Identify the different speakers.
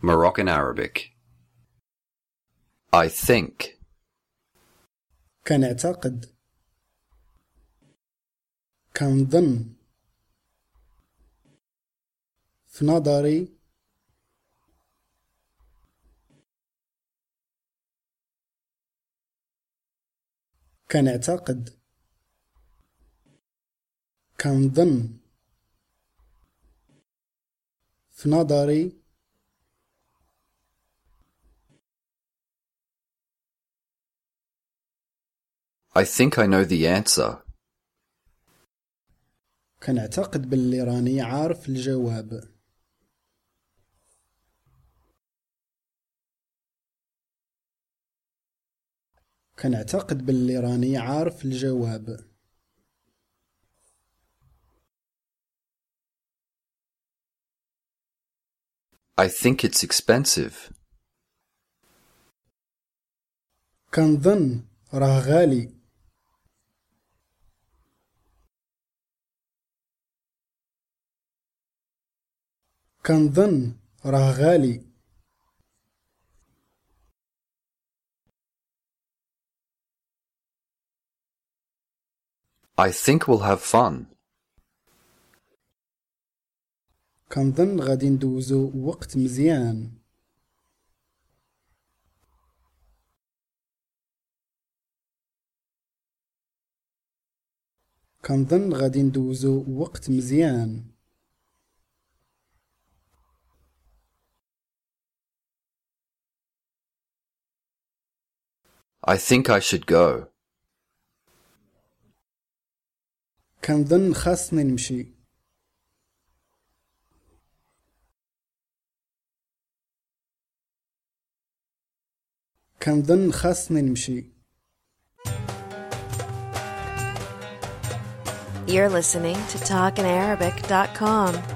Speaker 1: Moroccan Arabic. I think.
Speaker 2: كنعتقد كنظن في نظري كنعتقد كنظن في نظري
Speaker 1: I think I know the answer.
Speaker 2: كنعتقد باللي راني عارف الجواب كنعتقد باللي راني عارف الجواب
Speaker 1: I think it's expensive.
Speaker 2: كنظن راه غالي كنظن راه غالي.
Speaker 1: I think we'll have fun.
Speaker 2: كنظن غادي ندوزو وقت مزيان. كنظن غادي ندوزو وقت مزيان.
Speaker 1: think I should go.
Speaker 2: كنظن خاصني نمشي كنظن خاصني نمشي
Speaker 3: You're listening to TalkinArabic.com.